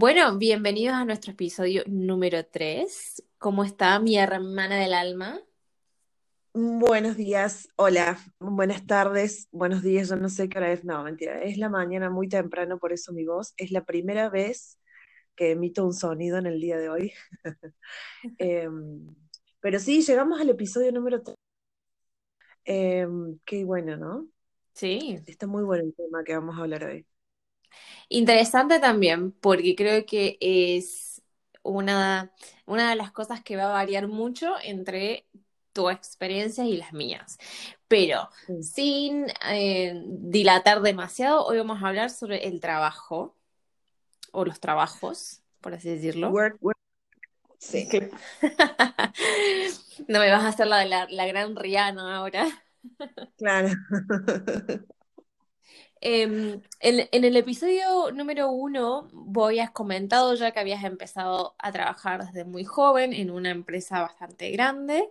Bueno, bienvenidos a nuestro episodio número 3. ¿Cómo está mi hermana del alma? Buenos días, hola, buenas tardes, buenos días, yo no sé qué hora es, no, mentira, es la mañana muy temprano, por eso mi voz, es la primera vez que emito un sonido en el día de hoy. Em, pero sí, llegamos al episodio número 3. Em, qué bueno, ¿no? Sí. Está muy bueno el tema que vamos a hablar hoy. Interesante también, porque creo que es una, una de las cosas que va a variar mucho entre tu experiencia y las mías. Pero Sí. sin eh, dilatar demasiado, hoy vamos a hablar sobre el trabajo, o los trabajos, por así decirlo. Work, work. Sí. No me vas a hacer la, la, la gran Rihanna ahora. Claro. Em, en, en el episodio número uno, vos habías comentado ya que habías empezado a trabajar desde muy joven en una empresa bastante grande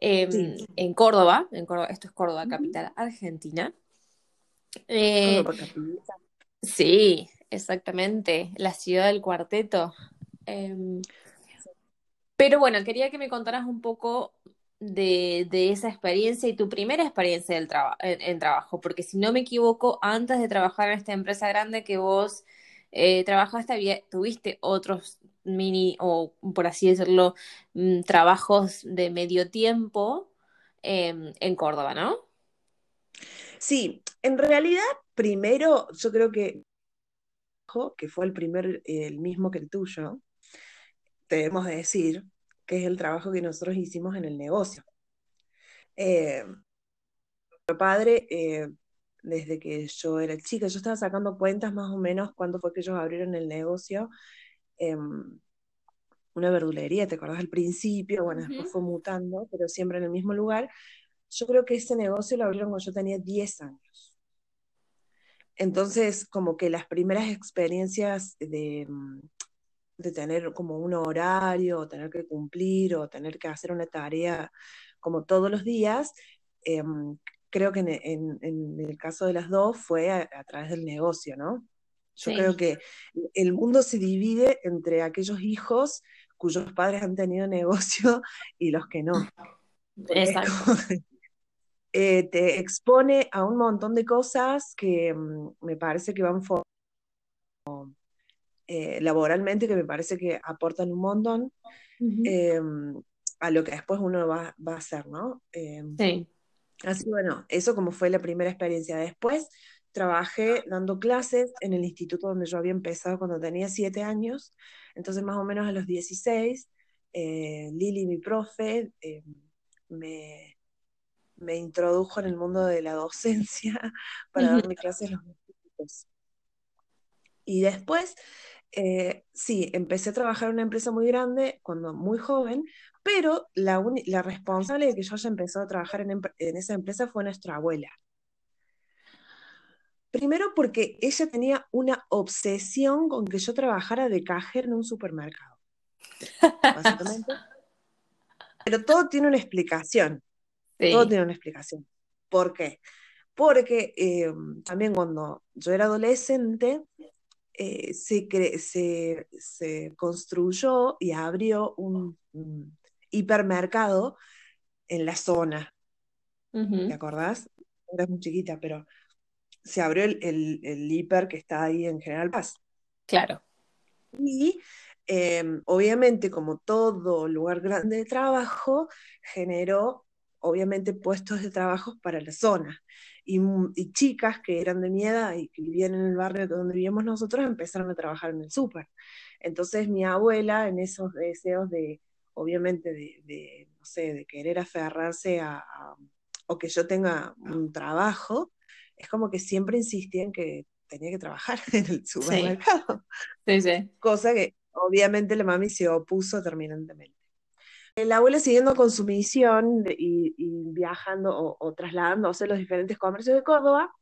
em, Sí. en Córdoba, en Córdoba, esto es Córdoba, capital argentina. Eh, Córdoba capital. sí, exactamente, la ciudad del cuarteto. Em, pero bueno, quería que me contaras un poco de, de esa experiencia y tu primera experiencia del en, trabajo, porque si no me equivoco, antes de trabajar en esta empresa grande que vos eh, trabajaste, tuviste otros mini, o por así decirlo, mm, trabajos de medio tiempo em, en Córdoba, ¿no? Sí, en realidad, primero, yo creo que, que fue el primer, el mismo que el tuyo, debemos de decir que es el trabajo que nosotros hicimos en el negocio. Eh, mi padre, eh, desde que yo era chica, yo estaba sacando cuentas más o menos cuándo fue que ellos abrieron el negocio, eh, una verdulería, ¿te acordás al principio? Bueno, después fue mutando, pero siempre en el mismo lugar. Yo creo que ese negocio lo abrieron cuando yo tenía 10 años. Entonces, como que las primeras experiencias de, mm, de tener como un horario, o tener que cumplir, o tener que hacer una tarea como todos los días, eh, creo que en, en- en el caso de las dos fue a, a través del negocio, ¿no? Yo Sí, creo que el mundo se divide entre aquellos hijos cuyos padres han tenido negocio y los que no, exacto. eh, te expone a un montón de cosas que mm, me parece que van eh, laboralmente, que me parece que aportan un montón eh, a lo que después uno va, va a hacer, ¿no? Eh, Sí. así bueno, eso como fue la primera experiencia. Después trabajé dando clases en el instituto donde yo había empezado cuando tenía siete años, entonces más o menos a los 16, eh, Lili, mi profe, eh, me, me introdujo en el mundo de la docencia para Ujú. darme clases a los chicos. Y después, eh, sí, empecé a trabajar en una empresa muy grande cuando muy joven, pero la, responsable de que yo haya empezado a trabajar en, esa empresa fue nuestra abuela. Primero porque ella tenía una obsesión con que yo trabajara de cajera en un supermercado, básicamente. Pero todo tiene una explicación, todo tiene una explicación. ¿Por qué? Porque eh, también cuando yo era adolescente, eh, se, se, se construyó y abrió un, un hipermercado en la zona, ¿te Ujú. acordás? Eras muy chiquita, pero se abrió el, el, el hiper que está ahí en General Paz. Claro. Y eh, obviamente, como todo lugar grande de trabajo, generó obviamente puestos de trabajo para la zona. Y, y chicas que eran de mi edad y que vivían en el barrio donde vivíamos nosotros empezaron a trabajar en el súper. Entonces mi abuela, en esos deseos de, obviamente, de, de, no sé, de querer aferrarse a, a- o que yo tenga un trabajo, es como que siempre insistía en que tenía que trabajar en el Sí, supermercado sí, sí. cosa que obviamente la mami se opuso terminantemente. El abuelo siguiendo con su misión y, y viajando o, o trasladándose a los diferentes comercios de Córdoba,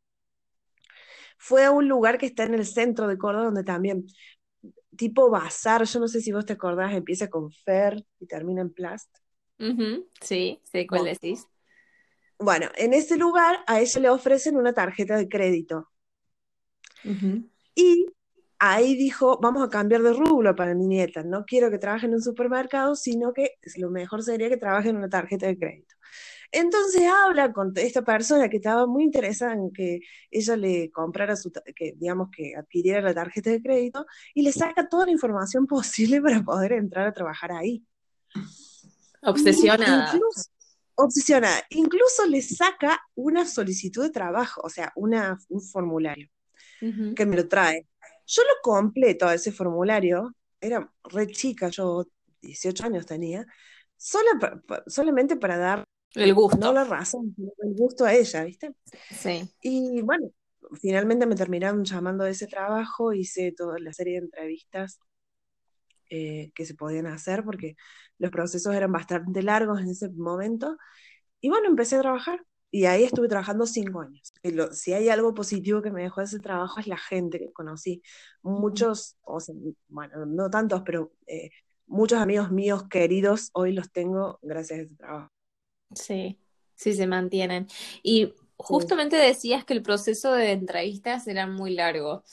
fue a un lugar que está en el centro de Córdoba, donde también, tipo bazar, yo no sé si vos te acordás, empieza con Fer y termina en Plast. Ujú, Sí, sé cuál Bueno, decís. bueno, en ese lugar a ella le ofrecen una tarjeta de crédito Ujú. y ahí dijo, vamos a cambiar de rublo para mi nieta, no quiero que trabaje en un supermercado, sino que lo mejor sería que trabaje en una tarjeta de crédito. Entonces habla con esta persona que estaba muy interesada en que ella le comprara su, que digamos que adquiriera la tarjeta de crédito y le saca toda la información posible para poder entrar a trabajar ahí. Obsesionada. Incluso, obsesionada. Incluso le saca una solicitud de trabajo, o sea, una, un formulario que me lo trae. Yo lo completo a ese formulario, era re chica, yo 18 años tenía, solamente para dar el gusto. No la razón, el gusto a ella, ¿viste? Sí. Y bueno, finalmente me terminaron llamando de ese trabajo, hice toda la serie de entrevistas eh, que se podían hacer porque los procesos eran bastante largos en ese momento. Y bueno, empecé a trabajar y ahí estuve trabajando cinco años. si hay algo positivo que me dejó ese trabajo es la gente que conocí. Muchos, o sea, bueno, no tantos, pero eh, muchos amigos míos queridos hoy los tengo gracias a ese trabajo. Sí, sí se mantienen. Y justamente decías que el proceso de entrevistas era muy largo.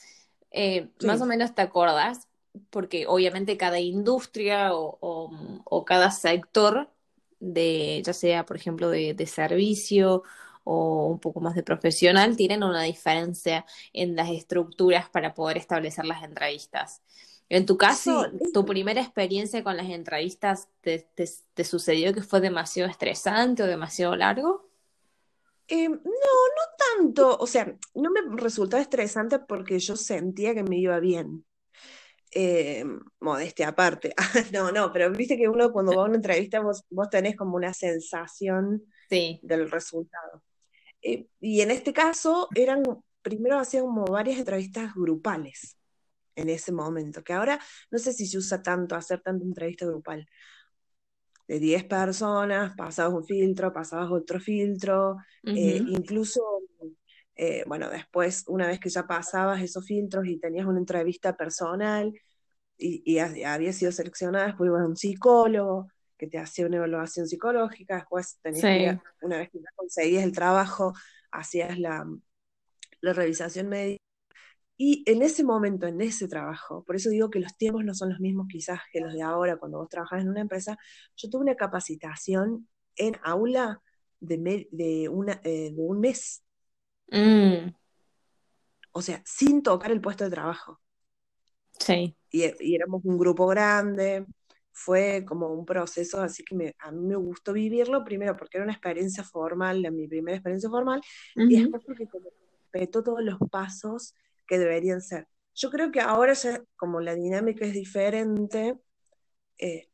Eh, más o menos te acordás, porque obviamente cada industria o, cada sector de, ya sea por ejemplo de, servicio o un poco más de profesional, tienen una diferencia en las estructuras para poder establecer las entrevistas. En tu caso, tu primera experiencia con las entrevistas, ¿te, sucedió que fue demasiado estresante o demasiado largo? Eh, no, no tanto. O sea, no me resultó estresante porque yo sentía que me iba bien. Eh, modestia aparte. no, no, pero viste que uno cuando va a una entrevista vos, tenés como una sensación del resultado. Eh, y en este caso eran, primero hacían como varias entrevistas grupales en ese momento, que ahora no sé si se usa tanto hacer tanta entrevista grupal. De 10 personas, pasabas un filtro, pasabas otro filtro, eh, incluso, eh, bueno, después, una vez que ya pasabas esos filtros y tenías una entrevista personal y, y había sido seleccionada, después ibas a un psicólogo que te hacía una evaluación psicológica, después tenías una vez que ya conseguías el trabajo, hacías la, la revisación médica y en ese momento, en ese trabajo, por eso digo que los tiempos no son los mismos quizás que los de ahora cuando vos trabajas en una empresa, yo tuve una capacitación en aula de, de, una, eh, de un mes. Mm. O sea, sin tocar el puesto de trabajo. Sí. Y, éramos un grupo grande, fue como un proceso, así que a mí me gustó vivirlo, primero porque era una experiencia formal, mi primera experiencia formal, y después porque como respeto todos los pasos que deberían ser. Yo creo que ahora ya como la dinámica es diferente, eh,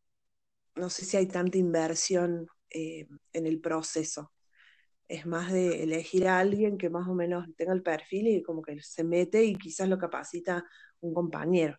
no sé si hay tanta inversión eh, en el proceso. Es más de elegir a alguien que más o menos tenga el perfil y como que se mete y quizás lo capacita un compañero.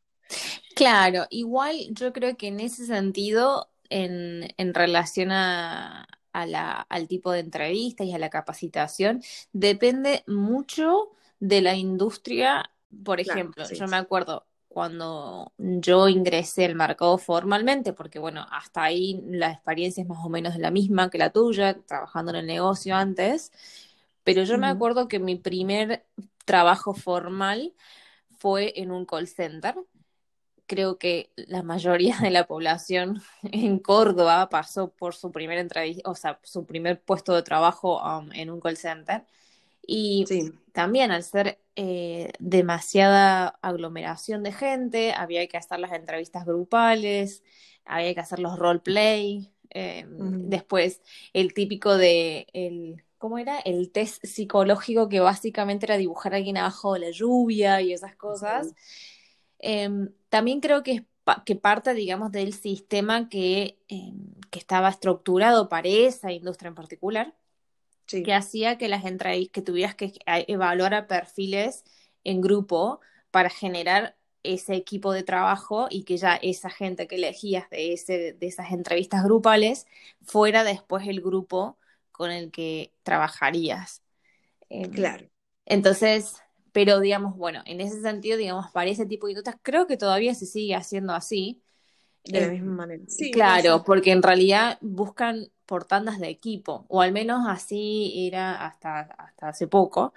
Claro, igual yo creo que en ese sentido, en, en relación a, la, al tipo de entrevista y a la capacitación, depende mucho de la industria. Por ejemplo, yo me acuerdo cuando yo ingresé al mercado formalmente, porque bueno, hasta ahí la experiencia es más o menos la misma que la tuya, trabajando en el negocio antes, pero yo me acuerdo que mi primer trabajo formal fue en un call center. Creo que la mayoría de la población en Córdoba pasó por su primer entrevista, o sea, su primer puesto de trabajo um, en un call center. Y también al ser eh, demasiada aglomeración de gente, había que hacer las entrevistas grupales, había que hacer los roleplay, eh, después el típico de el, ¿cómo era? El test psicológico que básicamente era dibujar a alguien abajo de la lluvia y esas cosas. Em, también creo que, que parte, digamos, del sistema que, em, que estaba estructurado para esa industria en particular que hacía que las entrevistas, que tuvieras que evaluar a perfiles en grupo para generar ese equipo de trabajo y que ya esa gente que elegías de, ese, de esas entrevistas grupales fuera después el grupo con el que trabajarías. Em, claro. Entonces, pero digamos, bueno, en ese sentido, digamos, para ese tipo de industrias, creo que todavía se sigue haciendo así. De la eh, misma manera. Sí, claro, porque en realidad buscan por tandas de equipo, o al menos así era hasta, hasta hace poco.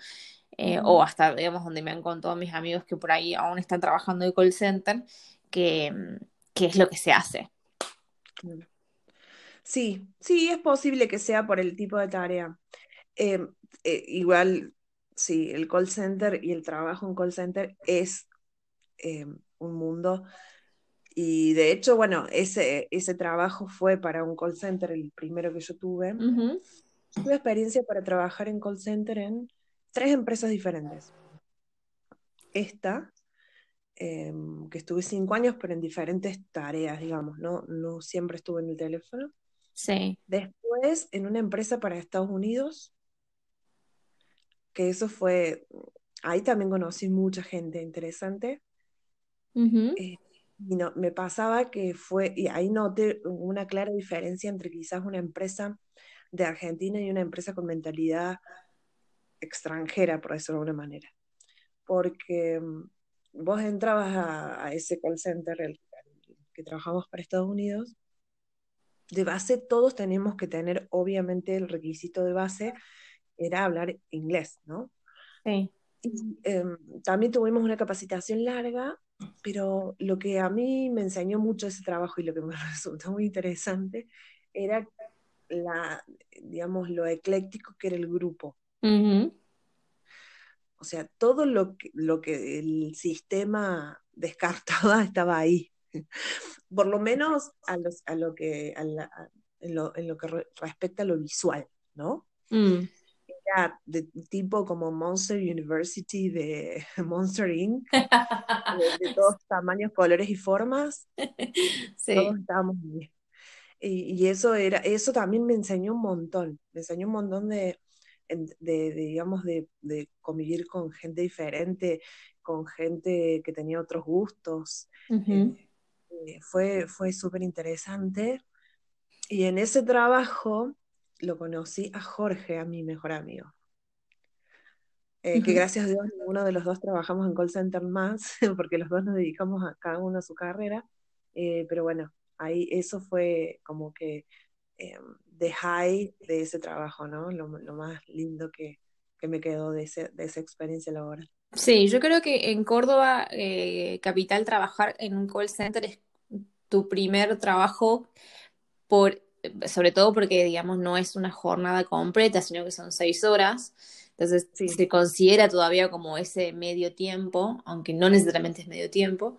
eh, o hasta, digamos, donde me han contado mis amigos que por ahí aún están trabajando de call center, que, que es lo que se hace. Sí, sí, es posible que sea por el tipo de tarea. Eh, eh, igual, sí, el call center y el trabajo en call center es un mundo. Y de hecho, bueno, ese, ese trabajo fue para un call center, el primero que yo tuve. Tuve experiencia para trabajar en call center en tres empresas diferentes. Esta, em, que estuve cinco años, pero en diferentes tareas, digamos, ¿no? No siempre estuve en el teléfono. Sí. Después, en una empresa para Estados Unidos, que eso fue, ahí también conocí mucha gente interesante. Eh, y no, me pasaba que fue, y ahí noté una clara diferencia entre quizás una empresa de Argentina y una empresa con mentalidad extranjera, por decirlo de alguna manera. Porque mm, vos entrabas a, ese call center el, que trabajamos para Estados Unidos, de base todos tenemos que tener, obviamente el requisito de base era hablar inglés, ¿no? Sí. Y, em, también tuvimos una capacitación larga, pero lo que a mí me enseñó mucho ese trabajo y lo que me resultó muy interesante era la, digamos, lo ecléctico que era el grupo. O sea, todo lo que, lo que el sistema descartaba estaba ahí. Por lo menos a, a lo que, en, lo, que respecta a lo visual, ¿no? Mm. Era de tipo como Monster University de Monster Inc. de, todos tamaños, colores y formas. Sí. Todos estábamos bien. Y, eso, era, eso también me enseñó un montón, me enseñó un montón de, de, digamos, de, convivir con gente diferente, con gente que tenía otros gustos. Eh, eh, fue fue súper interesante. Y en ese trabajo lo conocí a Jorge, a mi mejor amigo. Eh, que gracias a Dios ninguno de los dos trabajamos en call center más, porque los dos nos dedicamos a cada uno a su carrera. pero bueno, ahí eso fue como que eh, the high de ese trabajo, ¿no? Lo, más lindo que, me quedó de, esa experiencia laboral. Sí, yo creo que en Córdoba, eh, capital, trabajar en un call center es tu primer trabajo, por, sobre todo porque, digamos, no es una jornada completa, sino que son seis horas. Entonces se considera todavía como ese medio tiempo, aunque no necesariamente es medio tiempo.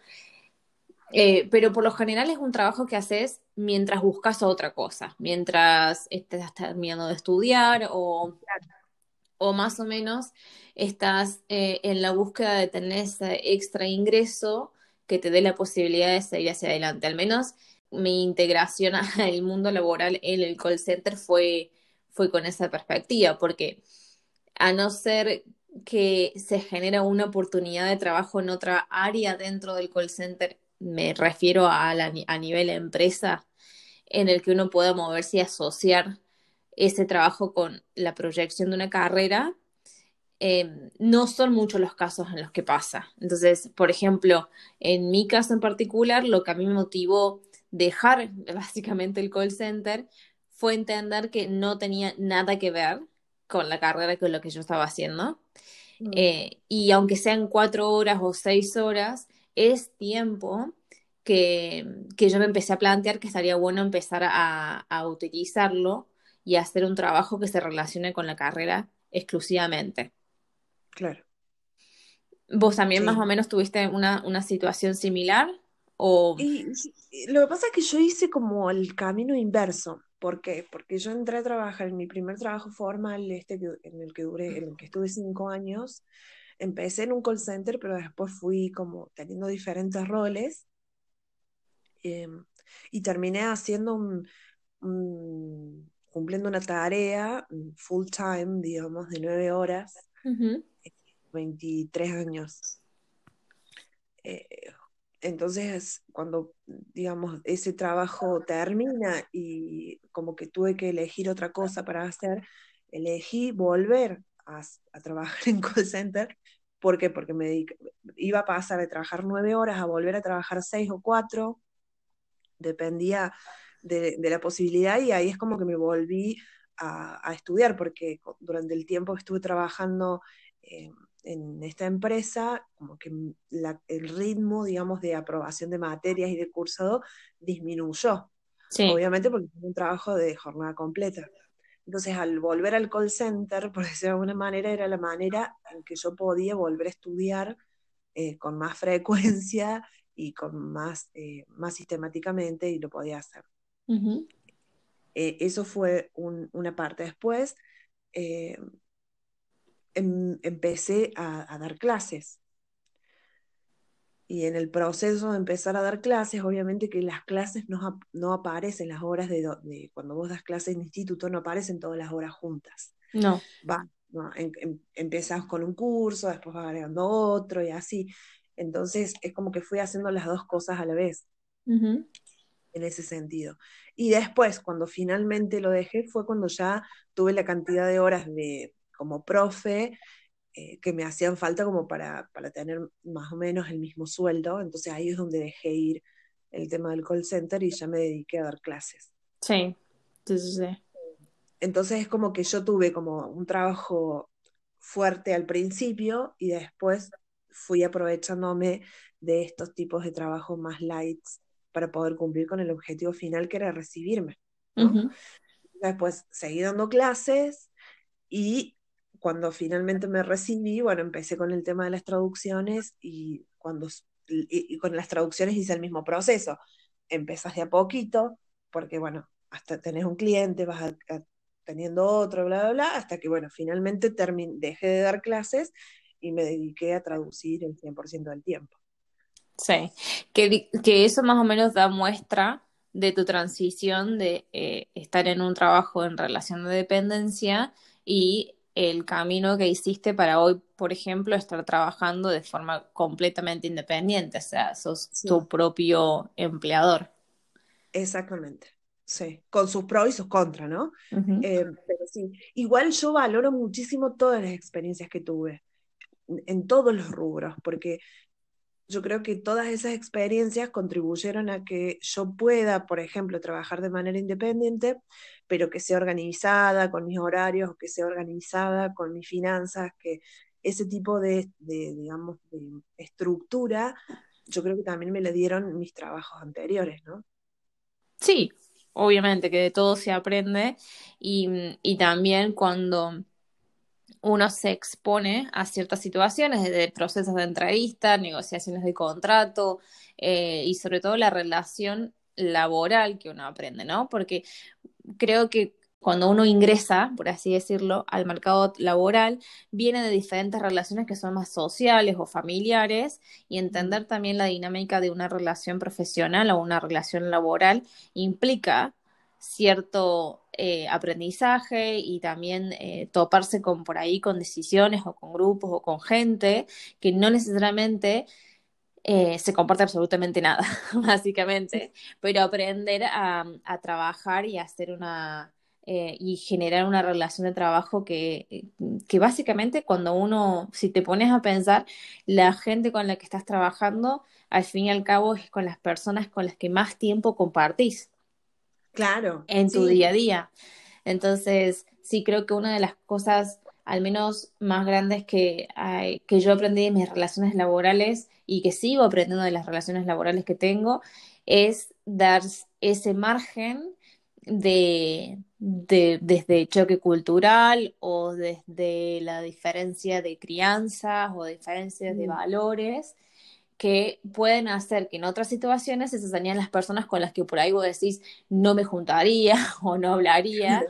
Eh, pero por lo general es un trabajo que haces mientras buscas otra cosa, mientras estás terminando de estudiar o, o más o menos estás eh, en la búsqueda de tener ese extra ingreso que te dé la posibilidad de seguir hacia adelante. Al menos mi integración al mundo laboral en el call center fue, fue con esa perspectiva, porque a no ser que se genera una oportunidad de trabajo en otra área dentro del call center me refiero a, a nivel empresa, en el que uno pueda moverse y asociar ese trabajo con la proyección de una carrera, em, no son muchos los casos en los que pasa. Entonces, por ejemplo, en mi caso en particular, lo que a mí me motivó dejar básicamente el call center fue entender que no tenía nada que ver con la carrera con lo que yo estaba haciendo. Mm. Eh, y aunque sean cuatro horas o seis horas, es tiempo que, yo me empecé a plantear que estaría bueno empezar a, utilizarlo y hacer un trabajo que se relacione con la carrera exclusivamente. Claro. ¿Vos también más o menos tuviste una, situación similar? O... Y, lo que pasa es que yo hice como el camino inverso. ¿Por qué? Porque yo entré a trabajar en mi primer trabajo formal, este en el que duré, en el que estuve cinco años, empecé en un call center, pero después fui como teniendo diferentes roles em, y terminé haciendo un, cumpliendo una tarea full time, digamos, de nueve horas, 23 años. Eh, entonces, cuando, digamos, ese trabajo termina y como que tuve que elegir otra cosa para hacer, elegí volver a, trabajar en call center. ¿Por qué? Porque me iba a pasar de trabajar nueve horas a volver a trabajar seis o cuatro. Dependía de, la posibilidad y ahí es como que me volví a, estudiar, porque durante el tiempo que estuve trabajando eh, en esta empresa, como que el ritmo, digamos, de aprobación de materias y de cursado disminuyó. Obviamente porque es un trabajo de jornada completa. Entonces, al volver al call center, por decirlo de alguna manera, era la manera en que yo podía volver a estudiar eh, con más frecuencia y con más, eh, más sistemáticamente y lo podía hacer. Eh, eso fue una parte. Después em, empecé a, dar clases. Y en el proceso de empezar a dar clases, obviamente que las clases no, no aparecen, las horas de, cuando vos das clases en instituto, no aparecen todas las horas juntas. No. Va, empezás con un curso, después vas agregando otro y así. Entonces es como que fui haciendo las dos cosas a la vez, en ese sentido. Y después, cuando finalmente lo dejé, fue cuando ya tuve la cantidad de horas de como profe eh, que me hacían falta como para, para tener más o menos el mismo sueldo. Entonces ahí es donde dejé ir el tema del call center y ya me dediqué a dar clases. Sí, sí, sí. Entonces es como que yo tuve como un trabajo fuerte al principio y después fui aprovechándome de estos tipos de trabajo más lights para poder cumplir con el objetivo final que era recibirme. Después seguí dando clases y cuando finalmente me recibí, bueno, empecé con el tema de las traducciones y cuando con las traducciones hice el mismo proceso. Empezás de a poquito, porque bueno, hasta tenés un cliente, vas teniendo otro, bla, bla, bla, hasta que bueno, finalmente dejé de dar clases y me dediqué a traducir el 100% del tiempo. Sí, que, que, eso más o menos da muestra de tu transición de eh, estar en un trabajo en relación de dependencia y el camino que hiciste para hoy, por ejemplo, estar trabajando de forma completamente independiente, o sea, sos tu propio empleador. Exactamente, sí, con sus pros y sus contras, ¿no? Eh, pero sí, igual yo valoro muchísimo todas las experiencias que tuve en todos los rubros, porque yo creo que todas esas experiencias contribuyeron a que yo pueda, por ejemplo, trabajar de manera independiente, pero que sea organizada con mis horarios, que sea organizada con mis finanzas, que ese tipo de, digamos, de estructura, yo creo que también me le dieron mis trabajos anteriores, ¿no? Sí, obviamente que de todo se aprende y, y también cuando uno se expone a ciertas situaciones, desde procesos de entrevista, negociaciones de contrato eh, y sobre todo la relación laboral que uno aprende, ¿no? Porque creo que cuando uno ingresa, por así decirlo, al mercado laboral, viene de diferentes relaciones que son más sociales o familiares y entender también la dinámica de una relación profesional o una relación laboral implica cierto eh, aprendizaje y también eh, toparse con por ahí con decisiones o con grupos o con gente que no necesariamente eh, se comporta absolutamente nada, básicamente, pero aprender a, trabajar y hacer una y generar una relación de trabajo que, que básicamente cuando uno, si te pones a pensar, la gente con la que estás trabajando, al fin y al cabo es con las personas con las que más tiempo compartís. Claro. En tu día a día. Entonces, sí creo que una de las cosas, al menos más grandes que, que yo aprendí en mis relaciones laborales y que sigo aprendiendo de las relaciones laborales que tengo, es dar ese margen de, de, desde choque cultural o desde la diferencia de crianzas o diferencias de valores que pueden hacer que en otras situaciones se dañen las personas con las que por ahí vos decís no me juntaría o no hablaría,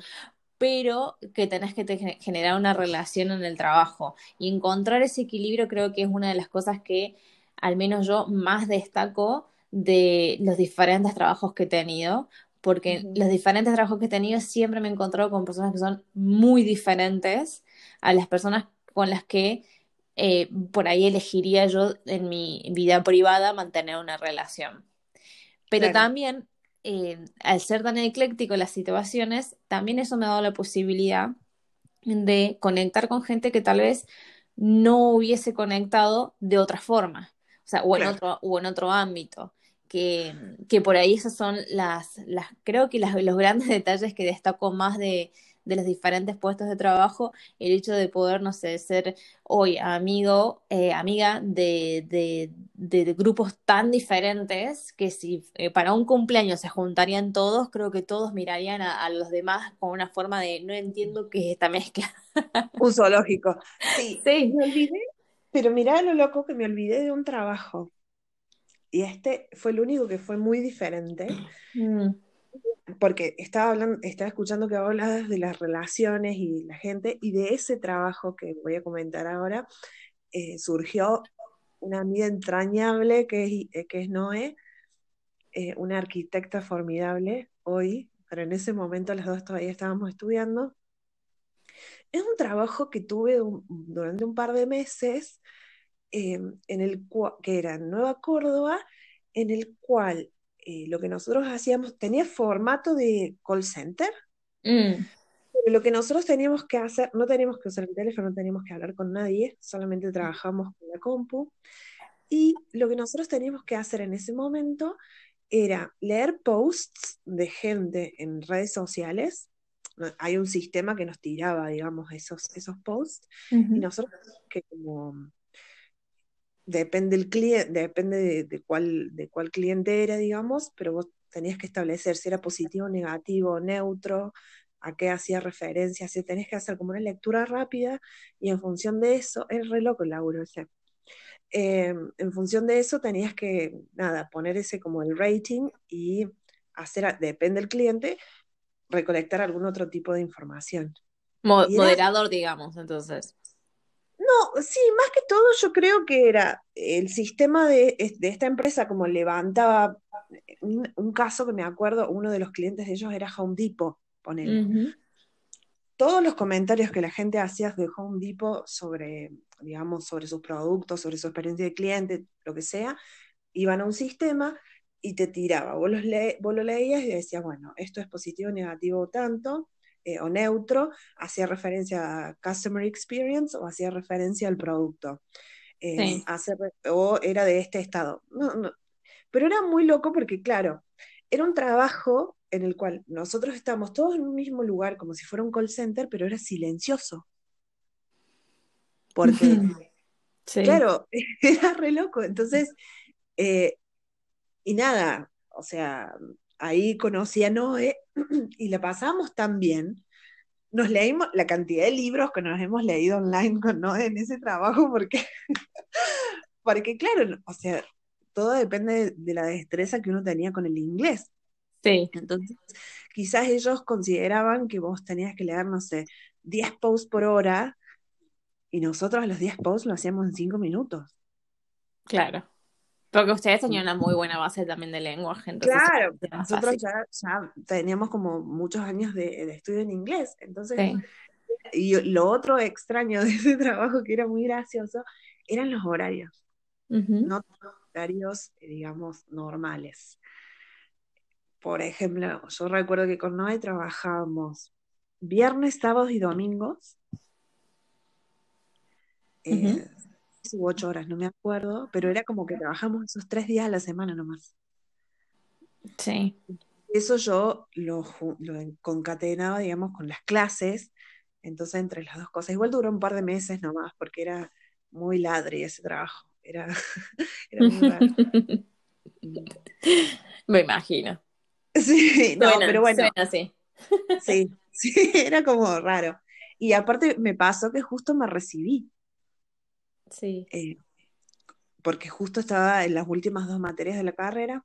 pero que tenés que generar una relación en el trabajo. Y encontrar ese equilibrio creo que es una de las cosas que al menos yo más destaco de los diferentes trabajos que he tenido, porque los diferentes trabajos que he tenido siempre me he encontrado con personas que son muy diferentes a las personas con las que eh, por ahí elegiría yo en mi vida privada mantener una relación. Pero también, eh, al ser tan ecléctico las situaciones, también eso me ha dado la posibilidad de conectar con gente que tal vez no hubiese conectado de otra forma, o sea, o en, otro, o en otro ámbito. Que, que, por ahí esas son las, las creo que las, los grandes detalles que destaco más de, de los diferentes puestos de trabajo, el hecho de poder, no sé, ser hoy amigo, eh, amiga de, de, grupos tan diferentes que si eh, para un cumpleaños se juntarían todos, creo que todos mirarían a, los demás con una forma de no entiendo qué es esta mezcla. Un zoológico. Sí, sí. Me olvidé, pero mirá lo loco que me olvidé de un trabajo. Y este fue el único que fue muy diferente. Mm porque estaba hablando, estaba escuchando que hablas de las relaciones y la gente, y de ese trabajo que voy a comentar ahora, eh, surgió una amiga entrañable que es, eh, que es Noé, eh, una arquitecta formidable hoy, pero en ese momento las dos todavía estábamos estudiando. Es un trabajo que tuve durante un par de meses, en el que era en Nueva Córdoba, en el cual eh, lo que nosotros hacíamos, tenía formato de call center, mm. pero lo que nosotros teníamos que hacer, no teníamos que usar el teléfono, no teníamos que hablar con nadie, solamente trabajamos con la compu, y lo que nosotros teníamos que hacer en ese momento era leer posts de gente en redes sociales, hay un sistema que nos tiraba, digamos, esos, esos posts, y nosotros que como depende del cliente, depende de, cuál, de cuál cliente era, digamos, pero vos tenías que establecer si era positivo, negativo, neutro, a qué hacía referencia, si tenés que hacer como una lectura rápida y en función de eso, es re loco el laburo ese. Em, en función de eso tenías que, nada, poner ese como el rating y hacer, depende del cliente, recolectar algún otro tipo de información. moderador, digamos, entonces. No, sí, más que todo yo creo que era el sistema de, esta empresa como levantaba un, caso que me acuerdo, uno de los clientes de ellos era Home Depot, ponele. Todos los comentarios que la gente hacía de Home Depot sobre, digamos, sobre sus productos, sobre su experiencia de cliente, lo que sea, iban a un sistema y te tiraba. Vos, los vos lo leías y decías, bueno, esto es positivo, negativo, tanto eh, o neutro, hacía referencia a customer experience o hacía referencia al producto. Eh, o era de este estado. Pero era muy loco porque, claro, era un trabajo en el cual nosotros estamos todos en un mismo lugar, como si fuera un call center, pero era silencioso. Porque, claro, era re loco. Entonces, eh, y nada, o sea, ahí conocí a Noé y la pasamos tan bien. Nos leímos la cantidad de libros que nos hemos leído online con Noé en ese trabajo, porque, porque claro, o sea, todo depende de, la destreza que uno tenía con el inglés. Sí. Entonces, quizás ellos consideraban que vos tenías que leer, no sé, 10 posts por hora, y nosotros los 10 posts lo hacíamos en 5 minutos. Claro. Porque ustedes tenían una muy buena base también de lenguaje. Entonces claro, nosotros ya, teníamos como muchos años de, estudio en inglés. Entonces, y lo otro extraño de ese trabajo que era muy gracioso eran los horarios. No los horarios, eh, digamos, normales. Por ejemplo, yo recuerdo que con Noé trabajábamos viernes, sábados y domingos u ocho horas, no me acuerdo, pero era como que trabajamos esos tres días a la semana nomás. Sí. Eso yo lo, concatenaba, digamos, con las clases, entonces entre las dos cosas. Igual duró un par de meses nomás, porque era muy ladri ese trabajo. Era, muy raro. Me imagino. Sí, no, pero bueno. sí, sí, era como raro. Y aparte me pasó que justo me recibí. Sí. Eh, porque justo estaba en las últimas dos materias de la carrera,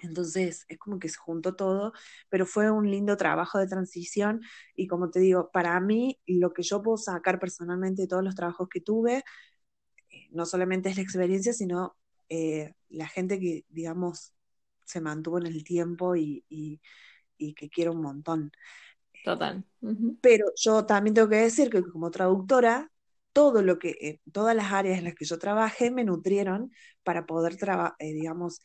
entonces es como que se juntó todo, pero fue un lindo trabajo de transición y como te digo, para mí lo que yo puedo sacar personalmente de todos los trabajos que tuve, eh, no solamente es la experiencia, sino eh, la gente que, digamos, se mantuvo en el tiempo y, que quiero un montón. Total. Pero yo también tengo que decir que como traductora todo lo que, eh, todas las áreas en las que yo trabajé me nutrieron para poder, eh, digamos,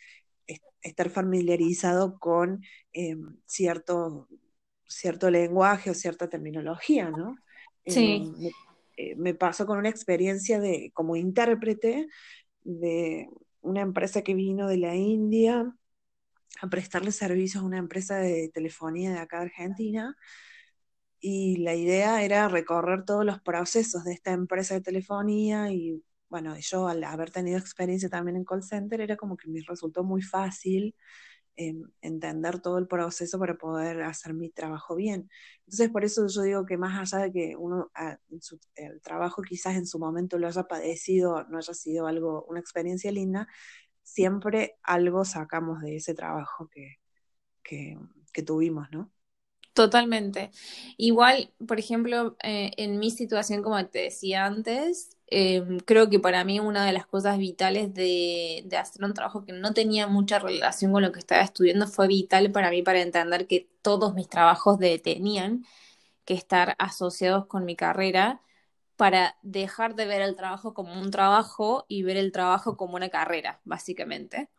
estar familiarizado con eh, cierto, cierto lenguaje o cierta terminología, ¿no? Sí. me pasó con una experiencia de, como intérprete de una empresa que vino de la India a prestarle servicios a una empresa de telefonía de acá de Argentina y la idea era recorrer todos los procesos de esta empresa de telefonía y bueno, yo al haber tenido experiencia también en call center era como que me resultó muy fácil em, entender todo el proceso para poder hacer mi trabajo bien. Entonces, por eso yo digo que más allá de que uno ah, el trabajo quizás en su momento lo haya padecido, no haya sido algo, una experiencia linda, siempre algo sacamos de ese trabajo que, que tuvimos, ¿no? Totalmente. Igual, por ejemplo, eh, en mi situación, como te decía antes, em, creo que para mí una de las cosas vitales de, hacer un trabajo que no tenía mucha relación con lo que estaba estudiando fue vital para mí para entender que todos mis trabajos tenían que estar asociados con mi carrera para dejar de ver el trabajo como un trabajo y ver el trabajo como una carrera, básicamente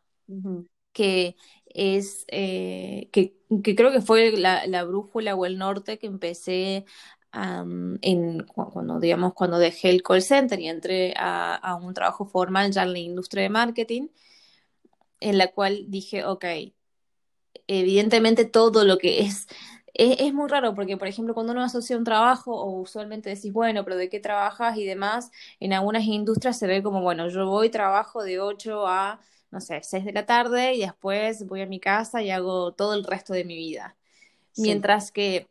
que es eh, que, creo que fue la, brújula o el norte que empecé en cuando digamos cuando dejé el call center y entré a, un trabajo formal ya en la industria de marketing en la cual dije ok evidentemente todo lo que es es, muy raro porque, por ejemplo, cuando uno asocia un trabajo o usualmente decís, bueno, pero ¿de qué trabajas y demás? En algunas industrias se ve como, bueno, yo voy, trabajo de 8 a no sé, 6 de la tarde y después voy a mi casa y hago todo el resto de mi vida. Mientras que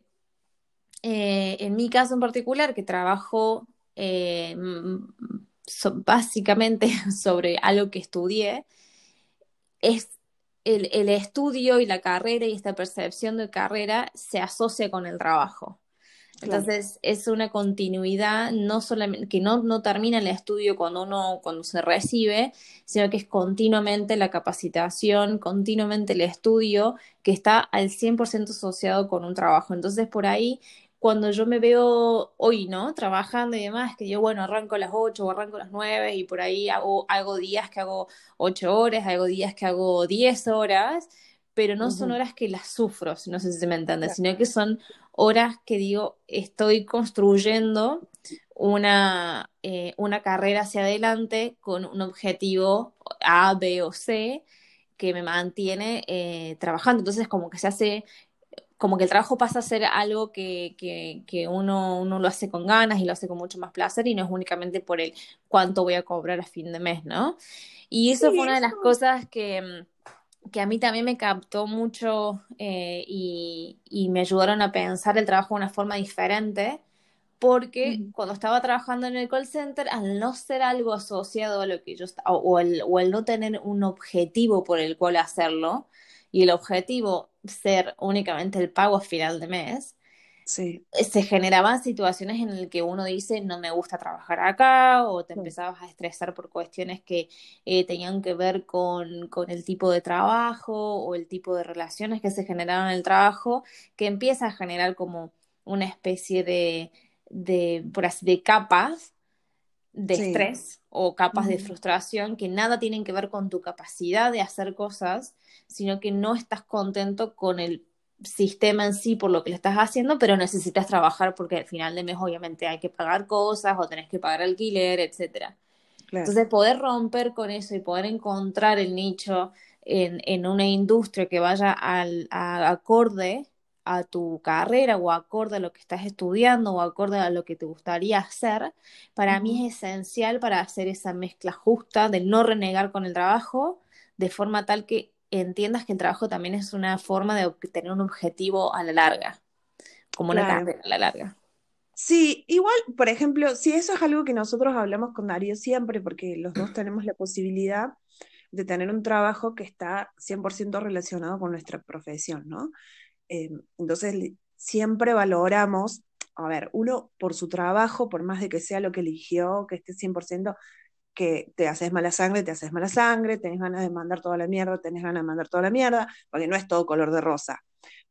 eh, en mi caso en particular, que trabajo eh, básicamente sobre algo que estudié, es el, el, estudio y la carrera y esta percepción de carrera se asocia con el trabajo. Entonces es una continuidad no solamente que no, no termina el estudio cuando uno cuando se recibe, sino que es continuamente la capacitación, continuamente el estudio que está al 100% asociado con un trabajo. Entonces por ahí cuando yo me veo hoy, ¿no? Trabajando y demás, que yo, bueno, arranco a las 8 o arranco a las 9 y por ahí hago, hago días que hago 8 horas, hago días que hago 10 horas, pero no son horas que las sufro, no sé si se me entiende, sino que son horas que digo, estoy construyendo una, eh, una carrera hacia adelante con un objetivo A, B o C que me mantiene eh, trabajando. Entonces, como que se hace, como que el trabajo pasa a ser algo que, que, uno, uno, lo hace con ganas y lo hace con mucho más placer y no es únicamente por el cuánto voy a cobrar a fin de mes, ¿no? Y eso fue una de las cosas que mm, que a mí también me captó mucho eh, y, me ayudaron a pensar el trabajo de una forma diferente, porque cuando estaba trabajando en el call center, al no ser algo asociado a lo que yo estaba, o, el, o el no tener un objetivo por el cual hacerlo, y el objetivo ser únicamente el pago a final de mes, se generaban situaciones en las que uno dice no me gusta trabajar acá o te empezabas a estresar por cuestiones que eh, tenían que ver con, el tipo de trabajo o el tipo de relaciones que se generaban en el trabajo, que empieza a generar como una especie de, de por así, de capas de estrés o capas de frustración que nada tienen que ver con tu capacidad de hacer cosas, sino que no estás contento con el sistema en sí por lo que le estás haciendo, pero necesitas trabajar porque al final de mes obviamente hay que pagar cosas o tenés que pagar alquiler, etcétera. Entonces poder romper con eso y poder encontrar el nicho en, una industria que vaya al, a, acorde a tu carrera o acorde a lo que estás estudiando o acorde a lo que te gustaría hacer, para mí es esencial para hacer esa mezcla justa de no renegar con el trabajo de forma tal que entiendas que el trabajo también es una forma de tener un objetivo a la larga, como una carrera a la larga. Sí, igual, por ejemplo, si eso es algo que nosotros hablamos con Darío siempre, porque los dos tenemos la posibilidad de tener un trabajo que está 100% relacionado con nuestra profesión, ¿no? Eh, entonces, siempre valoramos, a ver, uno por su trabajo, por más de que sea lo que eligió, que esté 100%, que te haces mala sangre, te haces mala sangre, tenés ganas de mandar toda la mierda, tenés ganas de mandar toda la mierda, porque no es todo color de rosa.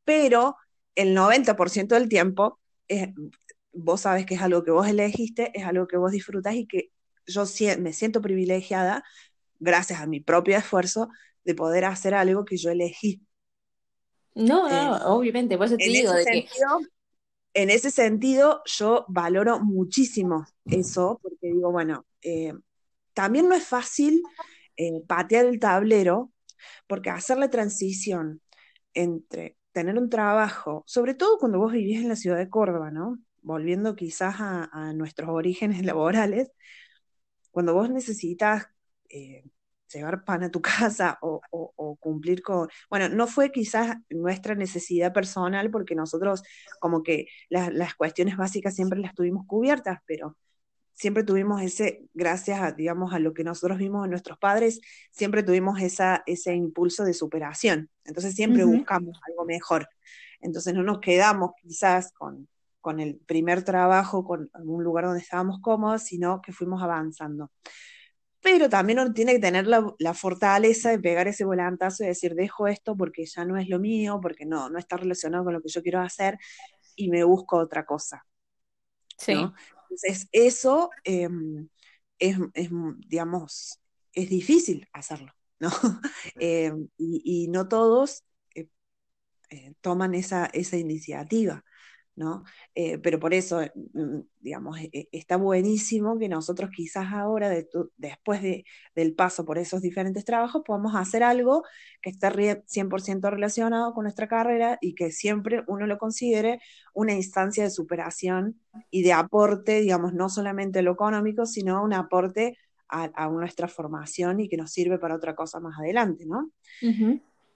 Pero el 90% del tiempo, vos sabes que es algo que vos elegiste, es algo que vos disfrutas y que yo me siento privilegiada, gracias a mi propio esfuerzo, de poder hacer algo que yo elegí. No, no, eh, obviamente, por eso te digo de que... En ese sentido, yo valoro muchísimo eso, porque digo, bueno, eh, también no es fácil eh, patear el tablero, porque hacer la transición entre tener un trabajo, sobre todo cuando vos vivís en la ciudad de Córdoba, ¿no? Volviendo quizás a, nuestros orígenes laborales, cuando vos necesitas eh, llevar pan a tu casa o, cumplir con, bueno, no fue quizás nuestra necesidad personal porque nosotros como que las cuestiones básicas siempre las tuvimos cubiertas, pero siempre tuvimos ese, gracias a, digamos, a lo que nosotros vimos en nuestros padres, siempre tuvimos esa, ese impulso de superación. Entonces siempre buscamos algo mejor. Entonces no nos quedamos quizás con, con el primer trabajo, con un lugar donde estábamos cómodos, sino que fuimos avanzando. Pero también uno tiene que tener la, la, fortaleza de pegar ese volantazo y decir, dejo esto porque ya no es lo mío, porque no, no está relacionado con lo que yo quiero hacer y me busco otra cosa. Sí. Entonces, eso em, es, digamos, es difícil hacerlo, ¿no? Em, y, no todos eh, eh, toman esa, esa iniciativa. ¿No? Eh, pero por eso, mm, digamos, e, e, está buenísimo que nosotros quizás ahora, después de, del paso por esos diferentes trabajos, podamos hacer algo que esté 100% relacionado con nuestra carrera y que siempre uno lo considere una instancia de superación y de aporte, digamos, no solamente lo económico, sino un aporte a, nuestra formación y que nos sirve para otra cosa más adelante, ¿no?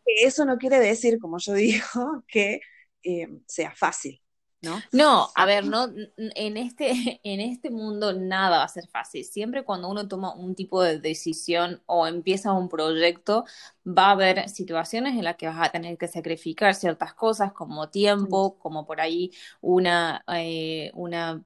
Eso no quiere decir, como yo digo, que eh, sea fácil. ¿No? a ver, no, en este, en este mundo nada va a ser fácil. Siempre cuando uno toma un tipo de decisión o empieza un proyecto, va a haber situaciones en las que vas a tener que sacrificar ciertas cosas como tiempo, como por ahí una, eh, una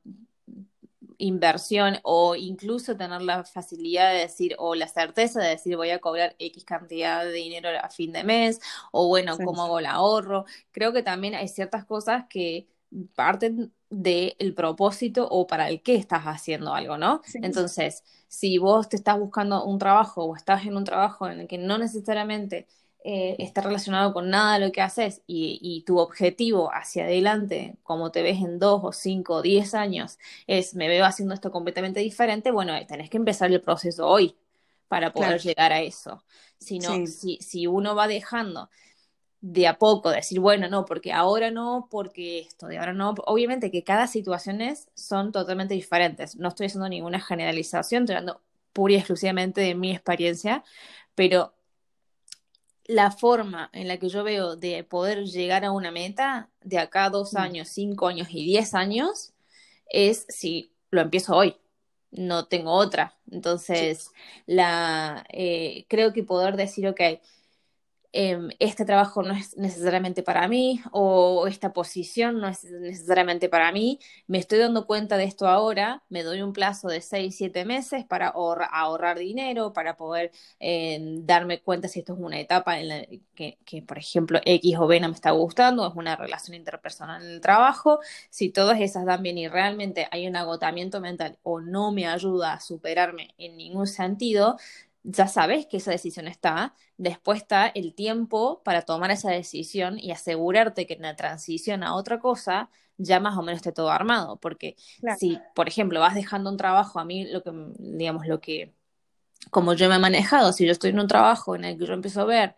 inversión o incluso tener la facilidad de decir o la certeza de decir voy a cobrar X cantidad de dinero a fin de mes o bueno, cómo hago el ahorro. Creo que también hay ciertas cosas que parten del propósito o para el qué estás haciendo algo, ¿no? Entonces, si vos te estás buscando un trabajo o estás en un trabajo en el que no necesariamente eh, está relacionado con nada de lo que haces y, tu objetivo hacia adelante, como te ves en dos o cinco o diez años, es me veo haciendo esto completamente diferente, bueno, tenés que empezar el proceso hoy para poder llegar a eso. Si si, si uno va dejando de a poco, decir, bueno, no, porque ahora no, porque esto, de ahora no. Obviamente que cada situación son totalmente diferentes. No estoy haciendo ninguna generalización, estoy hablando pura y exclusivamente de mi experiencia, pero la forma en la que yo veo de poder llegar a una meta de acá dos mm. años, cinco años y diez años es si lo empiezo hoy. No tengo otra. Entonces, la, eh, creo que poder decir, ok, Em, este trabajo no es necesariamente para mí o esta posición no es necesariamente para mí, me estoy dando cuenta de esto ahora, me doy un plazo de 6, 7 meses para ahorrar, dinero, para poder em, darme cuenta si esto es una etapa en la que, por ejemplo, X o B no me está gustando, es una relación interpersonal en el trabajo, si todas esas dan bien y realmente hay un agotamiento mental o no me ayuda a superarme en ningún sentido, ya sabes que esa decisión está, después está el tiempo para tomar esa decisión y asegurarte que en la transición a otra cosa ya más o menos esté todo armado, porque si, por ejemplo, vas dejando un trabajo, a mí lo que, digamos, lo que, como yo me he manejado, si yo estoy en un trabajo en el que yo empiezo a ver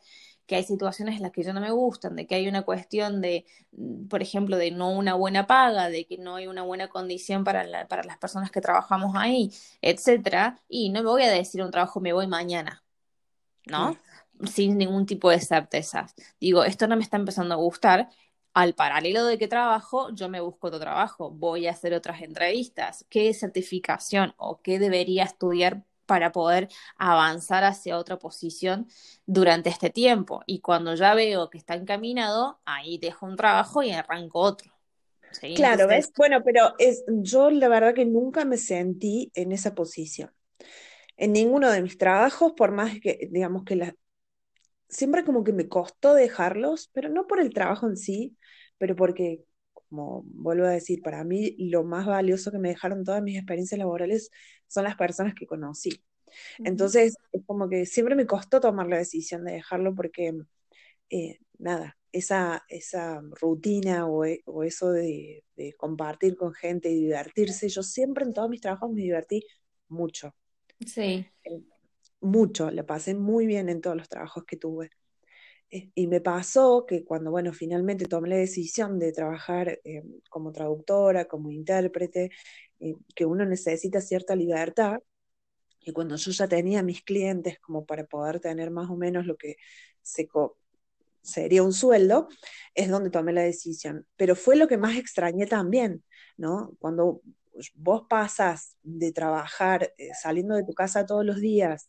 que hay situaciones en las que ya no me gustan, de que hay una cuestión de, mm, por ejemplo, de no una buena paga, de que no hay una buena condición para, para las personas que trabajamos ahí, etcétera, y no me voy a decir un trabajo me voy mañana, ¿no? Sin ningún tipo de certezas. Digo, esto no me está empezando a gustar, al paralelo de que trabajo, yo me busco otro trabajo, voy a hacer otras entrevistas, qué certificación o qué debería estudiar para poder avanzar hacia otra posición durante este tiempo. Y cuando ya veo que está encaminado, ahí dejo un trabajo y arranco otro. Claro, ¿ves? Bueno, pero es, yo la verdad que nunca me sentí en esa posición. En ninguno de mis trabajos, por más que, digamos que la, siempre como que me costó dejarlos, pero no por el trabajo en sí, pero porque, como vuelvo a decir, para mí lo más valioso que me dejaron todas mis experiencias laborales son las personas que conocí. Entonces, es como que siempre me costó tomar la decisión de dejarlo porque, eh, nada, esa, esa rutina o, e, eso de, compartir con gente y divertirse, yo siempre en todos mis trabajos me divertí mucho. Sí. Eh, mucho, la pasé muy bien en todos los trabajos que tuve. Eh, y me pasó que cuando, bueno, finalmente tomé la decisión de trabajar eh, como traductora, como intérprete, eh, que uno necesita cierta libertad, y cuando yo ya tenía mis clientes como para poder tener más o menos lo que se sería un sueldo, es donde tomé la decisión. Pero fue lo que más extrañé también, ¿no? Cuando vos pasas de trabajar saliendo de tu casa todos los días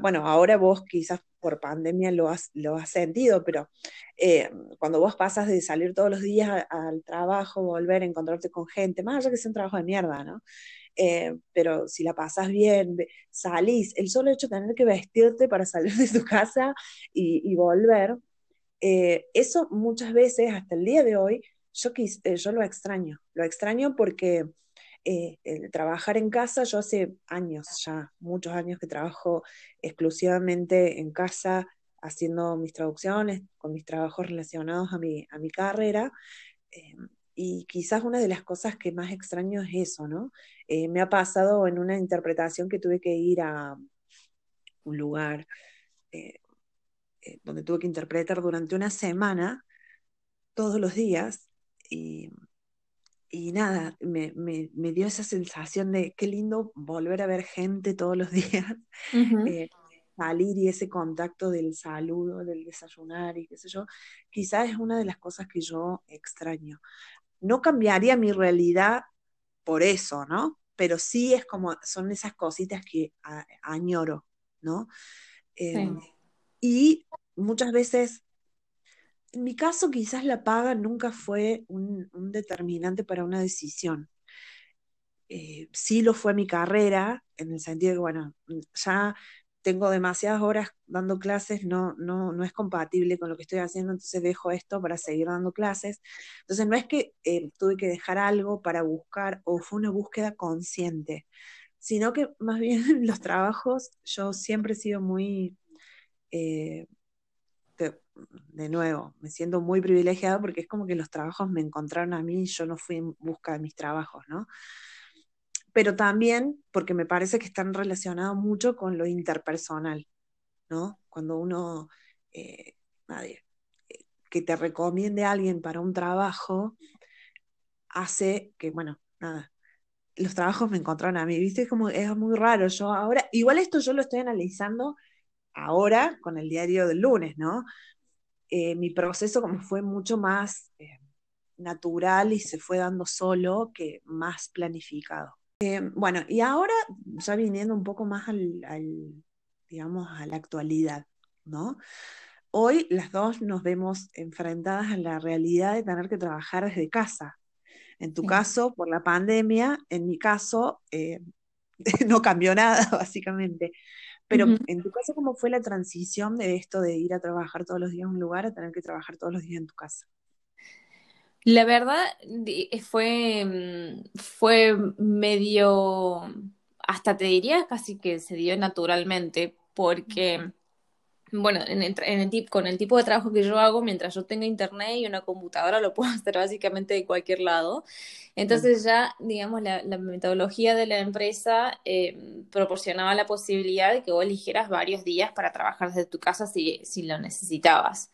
bueno, ahora vos quizás por pandemia lo has, lo has sentido, pero eh, cuando vos pasas de salir todos los días al trabajo, volver a encontrarte con gente, más allá que sea un trabajo de mierda, ¿no? Eh, pero si la pasas bien, salís, el solo hecho de tener que vestirte para salir de tu casa y, volver, eh, eso muchas veces, hasta el día de hoy, yo, yo lo extraño, lo extraño porque eh, trabajar en casa, yo hace años ya, muchos años que trabajo exclusivamente en casa, haciendo mis traducciones, con mis trabajos relacionados a mi, a mi carrera. Eh, y quizás una de las cosas que más extraño es eso, ¿no? Eh, me ha pasado en una interpretación que tuve que ir a un lugar donde tuve que interpretar durante una semana, todos los días, y y nada, me, dio esa sensación de qué lindo volver a ver gente todos los días, eh, salir y ese contacto del saludo, del desayunar y qué sé yo, quizás es una de las cosas que yo extraño. No cambiaría mi realidad por eso, ¿no? Pero sí es como, son esas cositas que añoro, ¿no? Em, y muchas veces en mi caso quizás la paga nunca fue un, determinante para una decisión. Eh, sí lo fue mi carrera, en el sentido de que, bueno, ya tengo demasiadas horas dando clases, no, no, no es compatible con lo que estoy haciendo, entonces dejo esto para seguir dando clases. Entonces no es que eh, tuve que dejar algo para buscar o fue una búsqueda consciente, sino que más bien los trabajos, yo siempre he sido muy... Eh, de nuevo, me siento muy privilegiada porque es como que los trabajos me encontraron a mí y yo no fui en busca de mis trabajos, ¿no? Pero también porque me parece que están relacionados mucho con lo interpersonal, ¿no? Cuando uno, eh, nadie, eh, que te recomiende a alguien para un trabajo, hace que, bueno, nada, los trabajos me encontraron a mí, ¿viste? Como es muy raro. Yo ahora, igual esto yo lo estoy analizando ahora con el diario del lunes, ¿no? Eh, mi proceso como fue mucho más eh, natural y se fue dando solo que más planificado. Eh, bueno, y ahora ya viniendo un poco más al, digamos, a la actualidad, ¿no? Hoy las dos nos vemos enfrentadas a la realidad de tener que trabajar desde casa. En tu caso, por la pandemia, en mi caso, no cambió nada, básicamente. Pero en tu caso, ¿cómo fue la transición de esto de ir a trabajar todos los días en un lugar a tener que trabajar todos los días en tu casa? La verdad eh, fue, mm, fue medio, hasta te diría casi que se dio naturalmente, porque bueno, en el, en con el tipo de trabajo que yo hago, mientras yo tenga internet y una computadora, lo puedo hacer básicamente de cualquier lado. Entonces ya, digamos, la, metodología de la empresa eh, proporcionaba la posibilidad de que vos eligieras varios días para trabajar desde tu casa si, si lo necesitabas.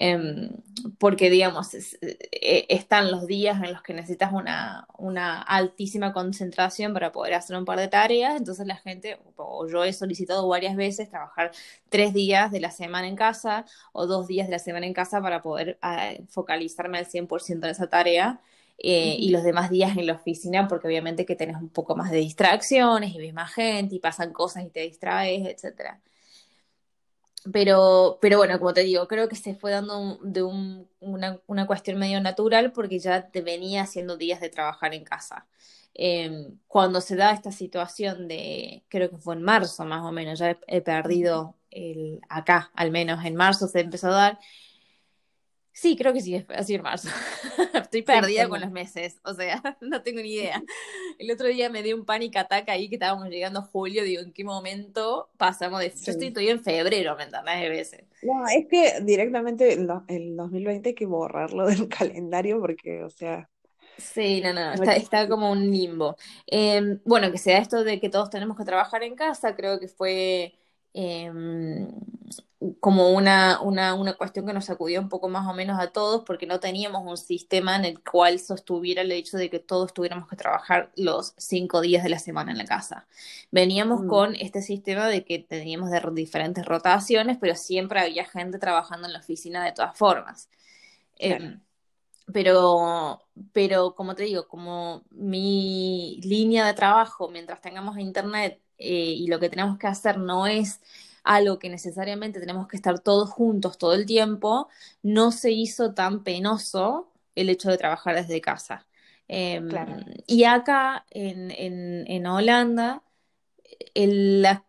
Em, porque, digamos, eh, están los días en los que necesitas una, una, altísima concentración para poder hacer un par de tareas, entonces la gente, o yo he solicitado varias veces trabajar tres días de la semana en casa o dos días de la semana en casa para poder eh, focalizarme al 100% en esa tarea. Eh, y los demás días en la oficina, porque obviamente que tenés un poco más de distracciones y ves más gente y pasan cosas y te distraes, etcétera. Pero, pero bueno, como te digo, creo que se fue dando de una, una, cuestión medio natural porque ya te venía haciendo días de trabajar en casa. Em, cuando se da esta situación de, creo que fue en marzo más o menos, ya he, perdido el, acá, al menos en marzo se empezó a dar, Sí, creo que sí, así en marzo. Estoy perdida con los meses, o sea, no tengo ni idea. El otro día me dio un panic attack ahí que estábamos llegando a julio, digo, ¿en qué momento pasamos de... Yo estoy todavía en febrero, ¿me entendés? De veces. No, es que directamente el, 2020 hay que borrarlo del calendario porque, o sea... Sí, no, no, está, está como un limbo. Em, bueno, que sea esto de que todos tenemos que trabajar en casa, creo que fue... Em, como una, una, una, cuestión que nos sacudió un poco más o menos a todos porque no teníamos un sistema en el cual sostuviera el hecho de que todos tuviéramos que trabajar los cinco días de la semana en la casa. Veníamos mm. con este sistema de que teníamos de diferentes rotaciones, pero siempre había gente trabajando en la oficina de todas formas. Em, pero, pero como te digo, como mi línea de trabajo, mientras tengamos internet eh, y lo que tenemos que hacer no es algo que necesariamente tenemos que estar todos juntos todo el tiempo, no se hizo tan penoso el hecho de trabajar desde casa. Em, y acá en, en, Holanda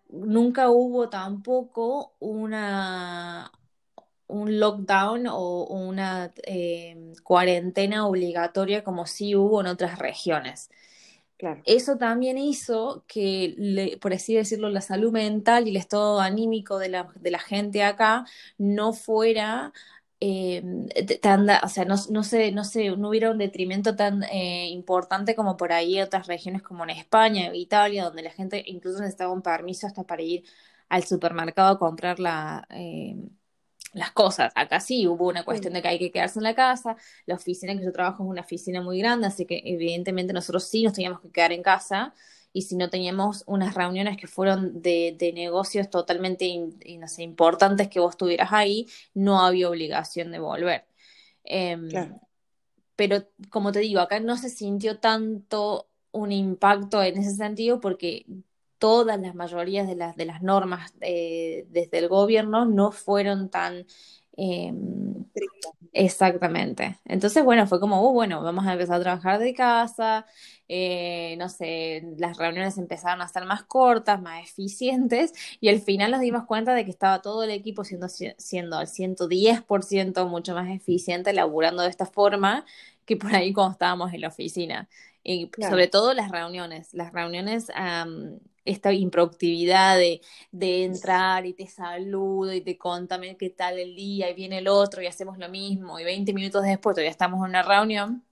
nunca hubo tampoco una, un lockdown o una em, cuarentena obligatoria como sí hubo en otras regiones. Eso también hizo que, por así decirlo, la salud mental y el estado anímico de la, de la gente acá no fuera eh, tan, o sea, no, no, sé, no, sé, no hubiera un detrimento tan eh, importante como por ahí otras regiones como en España Italia, donde la gente incluso necesitaba un permiso hasta para ir al supermercado a comprar la, eh, las cosas. Acá sí hubo una cuestión de que hay que quedarse en la casa. La oficina en que yo trabajo es una oficina muy grande, así que evidentemente nosotros sí nos teníamos que quedar en casa. Y si no teníamos unas reuniones que fueron de, de negocios totalmente no sé, importantes que vos tuvieras ahí, no había obligación de volver. Em, pero como te digo, acá no se sintió tanto un impacto en ese sentido porque todas las mayorías de las, de las normas eh, desde el gobierno no fueron tan... Em, exactamente. Entonces, bueno, fue como, uh, bueno, vamos a empezar a trabajar de casa, eh, no sé, las reuniones empezaron a ser más cortas, más eficientes, y al final nos dimos cuenta de que estaba todo el equipo siendo, siendo al 110% mucho más eficiente, laburando de esta forma que por ahí cuando estábamos en la oficina. Y sobre todo las reuniones. Las reuniones esta improductividad de, entrar y te saludo y te contame qué tal el día y viene el otro y hacemos lo mismo y 20 minutos después todavía estamos en una reunión,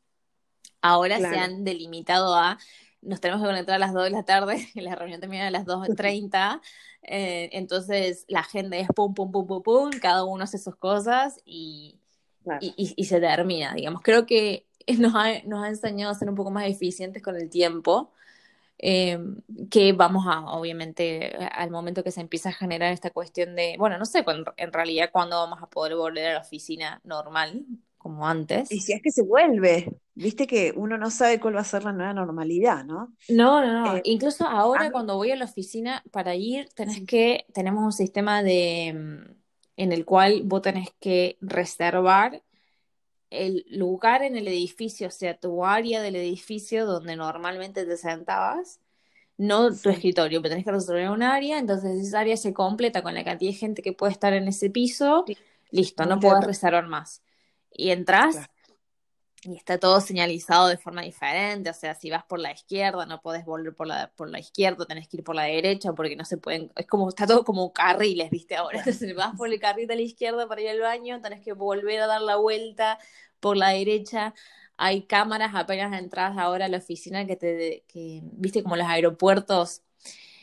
ahora se han delimitado a nos tenemos que conectar a las 2 de la tarde y la reunión termina a las 2.30, eh, entonces la gente es pum, pum, pum, pum, pum, cada uno hace sus cosas y, y, se termina, digamos. Creo que nos ha, nos ha enseñado a ser un poco más eficientes con el tiempo Em, que vamos a, obviamente, al momento que se empieza a generar esta cuestión de, bueno, no sé, en realidad cuándo vamos a poder volver a la oficina normal, como antes. Y si es que se vuelve, viste que uno no sabe cuál va a ser la nueva normalidad, ¿no? No, no, no. Eh, Incluso ahora cuando voy a la oficina para ir, tenés que, tenemos un sistema de mm, en el cual vos tenés que reservar el lugar en el edificio, o sea, tu área del edificio donde normalmente te sentabas, no tu escritorio, pero tenés que resolver un área, entonces esa área se completa con la cantidad de gente que puede estar en ese piso, listo, no puedes reservar más. Y entras y está todo señalizado de forma diferente, o sea, si vas por la izquierda no podés volver por la, por la izquierda, tenés que ir por la derecha porque no se pueden, es como, está todo como carriles, viste, ahora, entonces vas por el carril de la izquierda para ir al baño, tenés que volver a dar la vuelta por la derecha, hay cámaras apenas entras ahora a la oficina que te, que, viste, como los aeropuertos,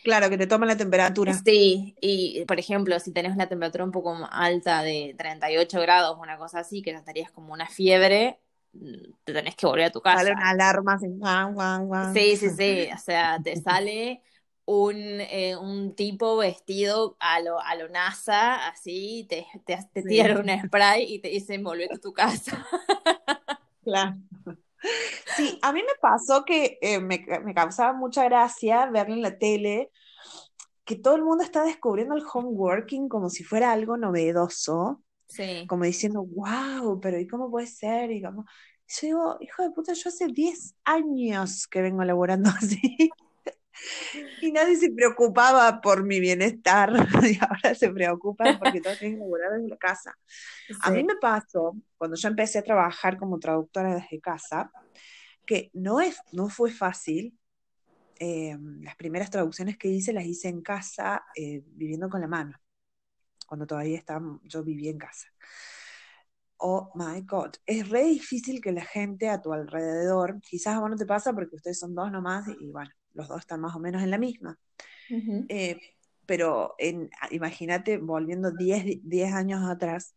Claro, que te toman la temperatura. Sí, y por ejemplo, si tenés la temperatura un poco alta de 38 grados, una cosa así, que estarías como una fiebre, te tenés que volver a tu casa. Sale una alarma Sí, sí, sí. O sea, te sale un, eh, un tipo vestido a lo, a lo NASA, así, te, te, te tiran un spray y te dicen volver a tu casa. Claro. Sí, a mí me pasó que eh, me, me, causaba mucha gracia ver en la tele que todo el mundo está descubriendo el homeworking como si fuera algo novedoso. Como diciendo, wow, pero ¿y cómo puede ser? Y como, yo digo, hijo de puta, yo hace 10 años que vengo laborando así. y nadie se preocupaba por mi bienestar y ahora se preocupan porque todos tienen que laborar desde la casa. A mí me pasó, cuando yo empecé a trabajar como traductora desde casa, que no, es, no fue fácil. Eh, las primeras traducciones que hice las hice en casa, eh, viviendo con la mano cuando todavía estaba, yo vivía en casa. Oh my God, es re difícil que la gente a tu alrededor, quizás a vos no te pasa porque ustedes son dos nomás y bueno, los dos están más o menos en la misma, eh, pero imagínate, volviendo 10, 10 años atrás,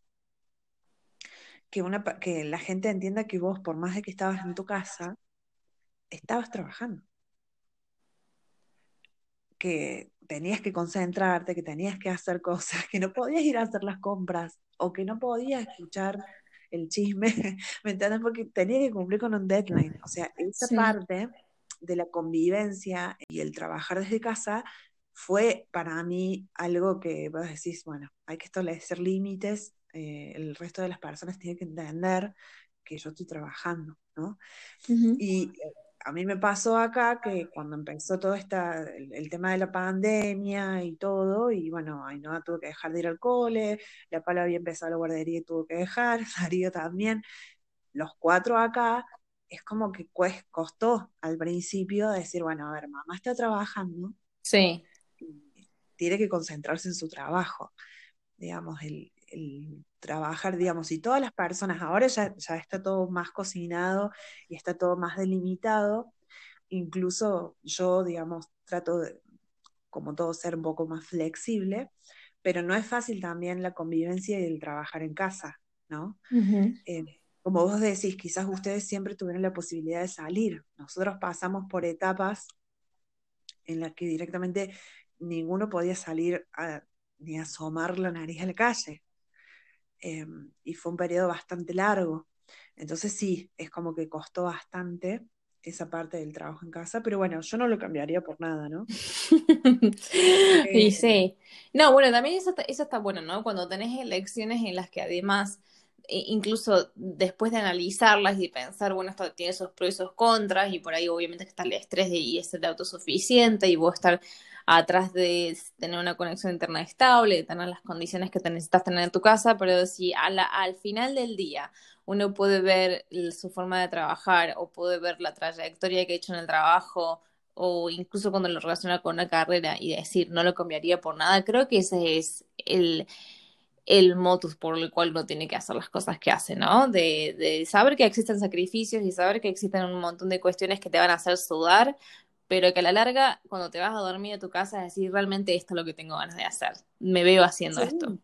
que, una, que la gente entienda que vos, por más de que estabas en tu casa, estabas trabajando. Que tenías que concentrarte, que tenías que hacer cosas, que no podías ir a hacer las compras o que no podías escuchar el chisme, ¿me entiendes? Porque tenía que cumplir con un deadline. O sea, esa parte de la convivencia y el trabajar desde casa fue para mí algo que vos decís, bueno, hay que establecer límites, eh, el resto de las personas tienen que entender que yo estoy trabajando, ¿no? Y eh, a mí me pasó acá que cuando empezó todo esta, el, tema de la pandemia y todo, y bueno, Ainhoa tuvo que dejar de ir al cole, la Pala había empezado la guardería y tuvo que dejar, Darío también, los cuatro acá, es como que costó al principio decir, bueno, a ver, mamá está trabajando. Sí. Tiene que concentrarse en su trabajo. Digamos, el, trabajar, digamos, y todas las personas, ahora ya, ya está todo más cocinado y está todo más delimitado, incluso yo, digamos, trato de, como todo, ser un poco más flexible, pero no es fácil también la convivencia y el trabajar en casa, ¿no? Eh, como vos decís, quizás ustedes siempre tuvieron la posibilidad de salir. Nosotros pasamos por etapas en las que directamente ninguno podía salir a, ni asomar la nariz a la calle. Em, y fue un periodo bastante largo. Entonces sí, es como que costó bastante esa parte del trabajo en casa, pero bueno, yo no lo cambiaría por nada, ¿no? y sí. No, bueno, también eso está, eso está bueno, ¿no? Cuando tenés elecciones en las que además incluso después de analizarlas y pensar, bueno, esto tiene sus pros y sus contras, y por ahí obviamente está el estrés de y ser autosuficiente y vos estar atrás de tener una conexión interna estable, de tener las condiciones que te necesitas tener en tu casa, pero si al final del día uno puede ver su forma de trabajar o puede ver la trayectoria que ha hecho en el trabajo o incluso cuando lo relaciona con una carrera y decir no lo cambiaría por nada, creo que ese es el el motus por el cual uno tiene que hacer las cosas que hace, ¿no? De, saber que existen sacrificios y saber que existen un montón de cuestiones que te van a hacer sudar, pero que a la larga, cuando te vas a dormir a tu casa, es decir, realmente esto es lo que tengo ganas de hacer. Me veo haciendo esto.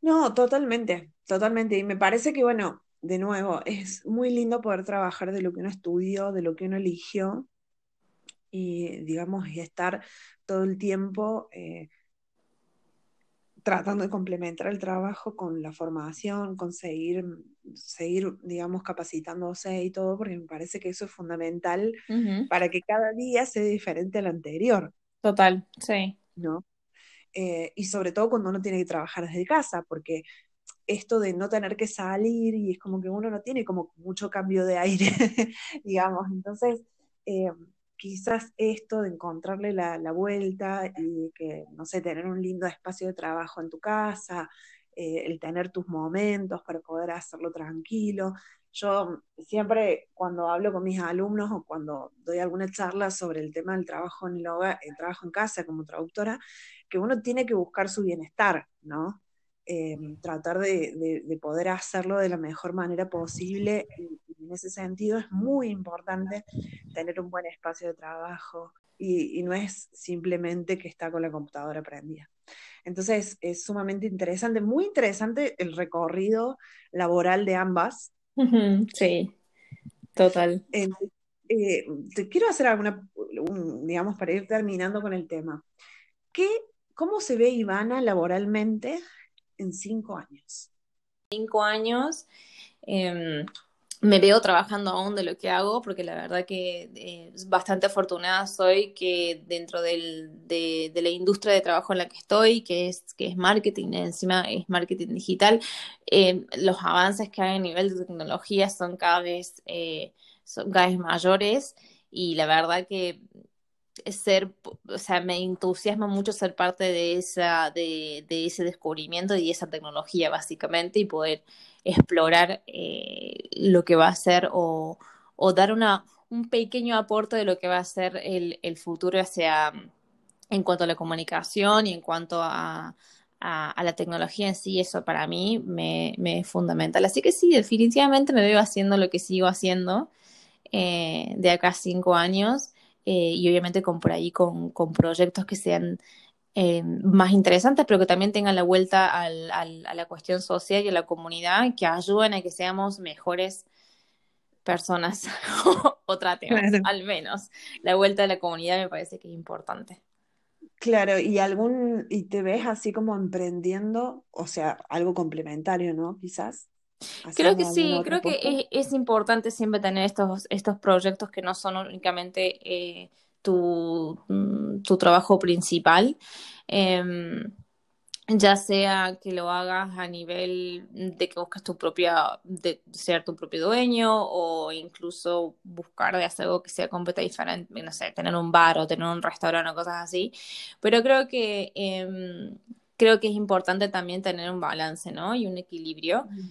No, totalmente, totalmente. Y me parece que, bueno, de nuevo, es muy lindo poder trabajar de lo que uno estudió, de lo que uno eligió y, digamos, y estar todo el tiempo eh, tratando de complementar el trabajo con la formación, con seguir, seguir, digamos, capacitándose y todo, porque me parece que eso es fundamental para que cada día sea diferente al anterior. Total, sí. ¿No? Eh, y sobre todo cuando uno tiene que trabajar desde casa, porque esto de no tener que salir y es como que uno no tiene como mucho cambio de aire, digamos. Entonces, eh, quizás esto de encontrarle la, vuelta y que, no sé, tener un lindo espacio de trabajo en tu casa, eh, el tener tus momentos para poder hacerlo tranquilo. Yo siempre cuando hablo con mis alumnos o cuando doy alguna charla sobre el tema del trabajo en el hogar, el trabajo en casa como traductora, que uno tiene que buscar su bienestar, ¿no? Em, tratar de, poder hacerlo de la mejor manera posible y, en ese sentido es muy importante tener un buen espacio de trabajo y, no es simplemente que está con la computadora prendida. Entonces es sumamente interesante, muy interesante el recorrido laboral de ambas. Sí, total. Eh, te quiero hacer alguna, digamos, para ir terminando con el tema. ¿Qué, ¿Cómo se ve Ivana laboralmente en cinco años? Cinco años. Em, me veo trabajando aún de lo que hago, porque la verdad que eh, bastante afortunada soy que dentro del, de, la industria de trabajo en la que estoy, que es, que es marketing, encima es marketing digital, em, los avances que hay a nivel de tecnología son cada vez, eh, son cada vez mayores y la verdad que ser, o sea, me entusiasma mucho ser parte de, esa, de, de ese descubrimiento y esa tecnología, básicamente, y poder explorar eh, lo que va a ser o, o, dar una, un pequeño aporte de lo que va a ser el, el futuro hacia, en cuanto a la comunicación y en cuanto a, a, la tecnología en sí, eso para mí me, es fundamental. Así que sí, definitivamente me veo haciendo lo que sigo haciendo eh, de acá cinco años. Eh, y obviamente con por ahí con, con proyectos que sean eh, más interesantes, pero que también tengan la vuelta al, al, a la cuestión social y a la comunidad, que ayuden a que seamos mejores personas o tratemos, Claro. al menos. La vuelta a la comunidad me parece que es importante. Claro, y algún, y te ves así como emprendiendo, o sea, algo complementario, ¿no? Quizás, Creo que sí, creo que es, es importante siempre tener estos, estos proyectos que no son únicamente eh, tu, mm, tu trabajo principal. Em, ya sea que lo hagas a nivel de que busques tu propia, de ser tu propio dueño o incluso buscar de hacer algo que sea completamente diferente, no sé, tener un bar o tener un restaurante o cosas así. Pero creo que, em, creo que es importante también tener un balance, ¿no? Y un equilibrio. Mm.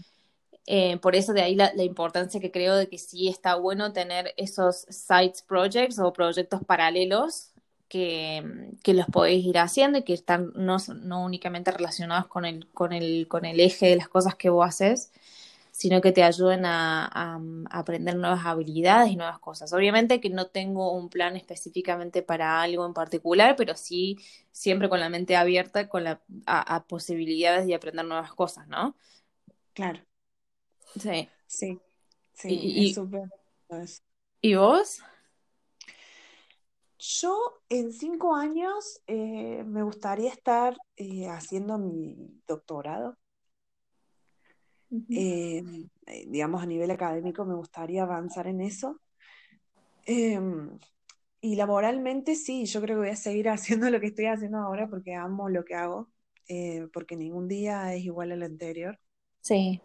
Eh, por eso de ahí la, la importancia que creo de que sí está bueno tener esos sites projects o proyectos paralelos que, que los podéis ir haciendo y que están no, no únicamente relacionados con el, con, el, con el eje de las cosas que vos haces, sino que te ayuden a, a, a aprender nuevas habilidades y nuevas cosas. Obviamente que no tengo un plan específicamente para algo en particular, pero sí siempre con la mente abierta con la, a, a posibilidades de aprender nuevas cosas, ¿no? Claro, Sí. sí, sí, ¿Y, es súper. ¿Y vos? Yo en cinco años eh, me gustaría estar eh, haciendo mi doctorado. Eh, eh, digamos, a nivel académico me gustaría avanzar en eso. Em, y laboralmente sí, yo creo que voy a seguir haciendo lo que estoy haciendo ahora porque amo lo que hago, porque ningún día es igual al anterior. Sí.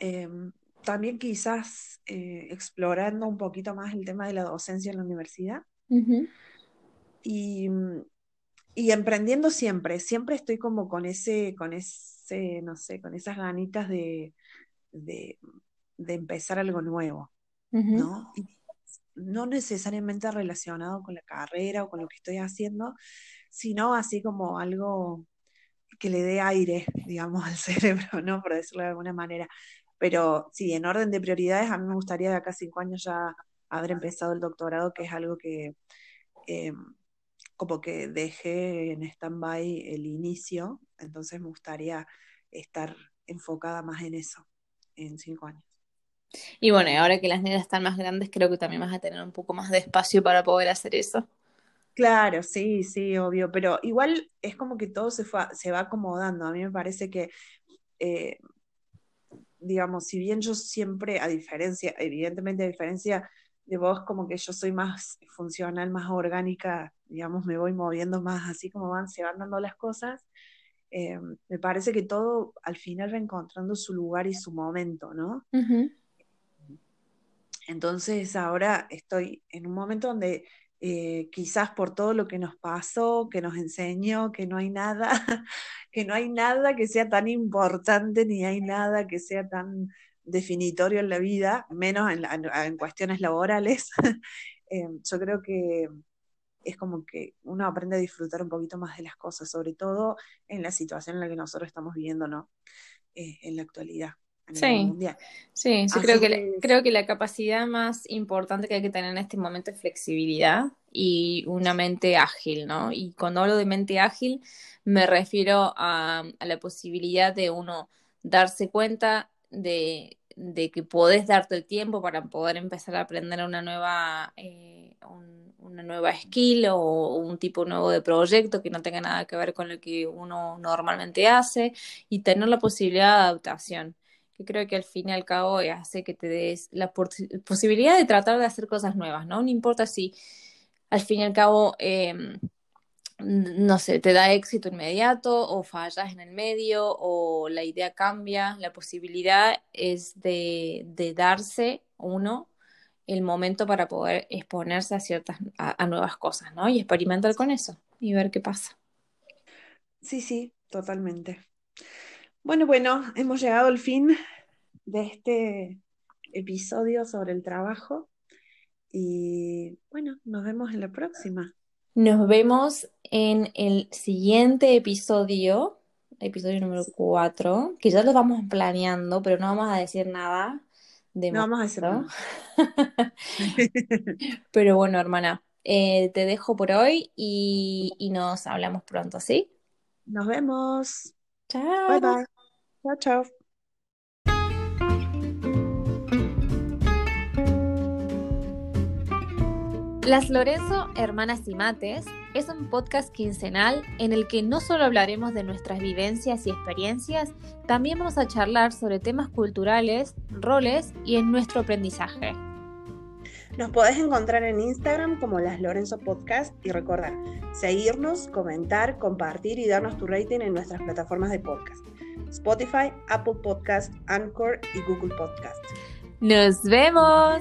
Em, también quizás eh, explorando un poquito más el tema de la docencia en la universidad Ujú. y, y emprendiendo siempre, siempre estoy como con ese, con ese, no sé, con esas ganitas de, de, de empezar algo nuevo, Ujú. ¿no? Y no necesariamente relacionado con la carrera o con lo que estoy haciendo, sino así como algo que le dé aire, digamos, al cerebro, ¿no? Por decirlo de alguna manera. Pero sí, en orden de prioridades, a mí me gustaría de acá a cinco años ya haber empezado el doctorado, que es algo que eh, como que dejé en stand-by el inicio, entonces me gustaría estar enfocada más en eso en cinco años. Y bueno, ahora que las nenas están más grandes, creo que también vas a tener un poco más de espacio para poder hacer eso. Claro, sí, sí, obvio, pero igual es como que todo se, fue, se va acomodando. A mí me parece que, eh, digamos, si bien yo siempre, a diferencia, evidentemente a diferencia de vos, como que yo soy más funcional, más orgánica, digamos, me voy moviendo más así como van, se van dando las cosas, eh, me parece que todo al final va encontrando su lugar y su momento, ¿no? Ujú. Entonces ahora estoy en un momento donde eh, quizás por todo lo que nos pasó, que nos enseñó, que no hay nada, que no hay nada que sea tan importante, ni hay nada que sea tan definitorio en la vida, menos en, la- en cuestiones laborales. Eh, yo creo que es como que uno aprende a disfrutar un poquito más de las cosas, sobre todo en la situación en la que nosotros estamos viviendo, ¿no? Eh, en la actualidad, a nivel Sí, mundial. sí, Así creo que, la- creo que la capacidad más importante que hay que tener en este momento es flexibilidad y una mente ágil, ¿no? Y cuando hablo de mente ágil, me refiero a, a la posibilidad de uno darse cuenta de, de que podés darte el tiempo para poder empezar a aprender una nueva, eh, un- una nueva skill o un tipo nuevo de proyecto que no tenga nada que ver con lo que uno normalmente hace y tener la posibilidad de adaptación que creo que al fin y al cabo hace que te des la pos- posibilidad de tratar de hacer cosas nuevas, ¿no? No importa si al fin y al cabo, eh, no sé, te da éxito inmediato o fallas en el medio o la idea cambia, la posibilidad es de, darse uno el momento para poder exponerse a ciertas, a nuevas cosas, ¿no? Y experimentar con eso y ver qué pasa. sí, sí, totalmente. Bueno, bueno, hemos llegado al fin de este episodio sobre el trabajo y bueno, nos vemos en la próxima. Nos vemos en el siguiente episodio, episodio número 4, que ya lo vamos planeando, pero no vamos a decir nada de No vamos a momento. nada. Pero bueno, hermana, eh, te dejo por hoy y, y nos hablamos pronto, ¿sí? Nos vemos. Chao. Bye bye. Chao, chao. Las Lorenzo, Hermanas y Mates es un podcast quincenal en el que no solo hablaremos de nuestras vivencias y experiencias, también vamos a charlar sobre temas culturales, roles y en nuestro aprendizaje. Nos podés encontrar en Instagram como Las Lorenzo Podcast y recordar, seguirnos, comentar, compartir y darnos tu rating en nuestras plataformas de podcast. Spotify, Apple Podcast, Anchor y Google Podcast. Nos vemos.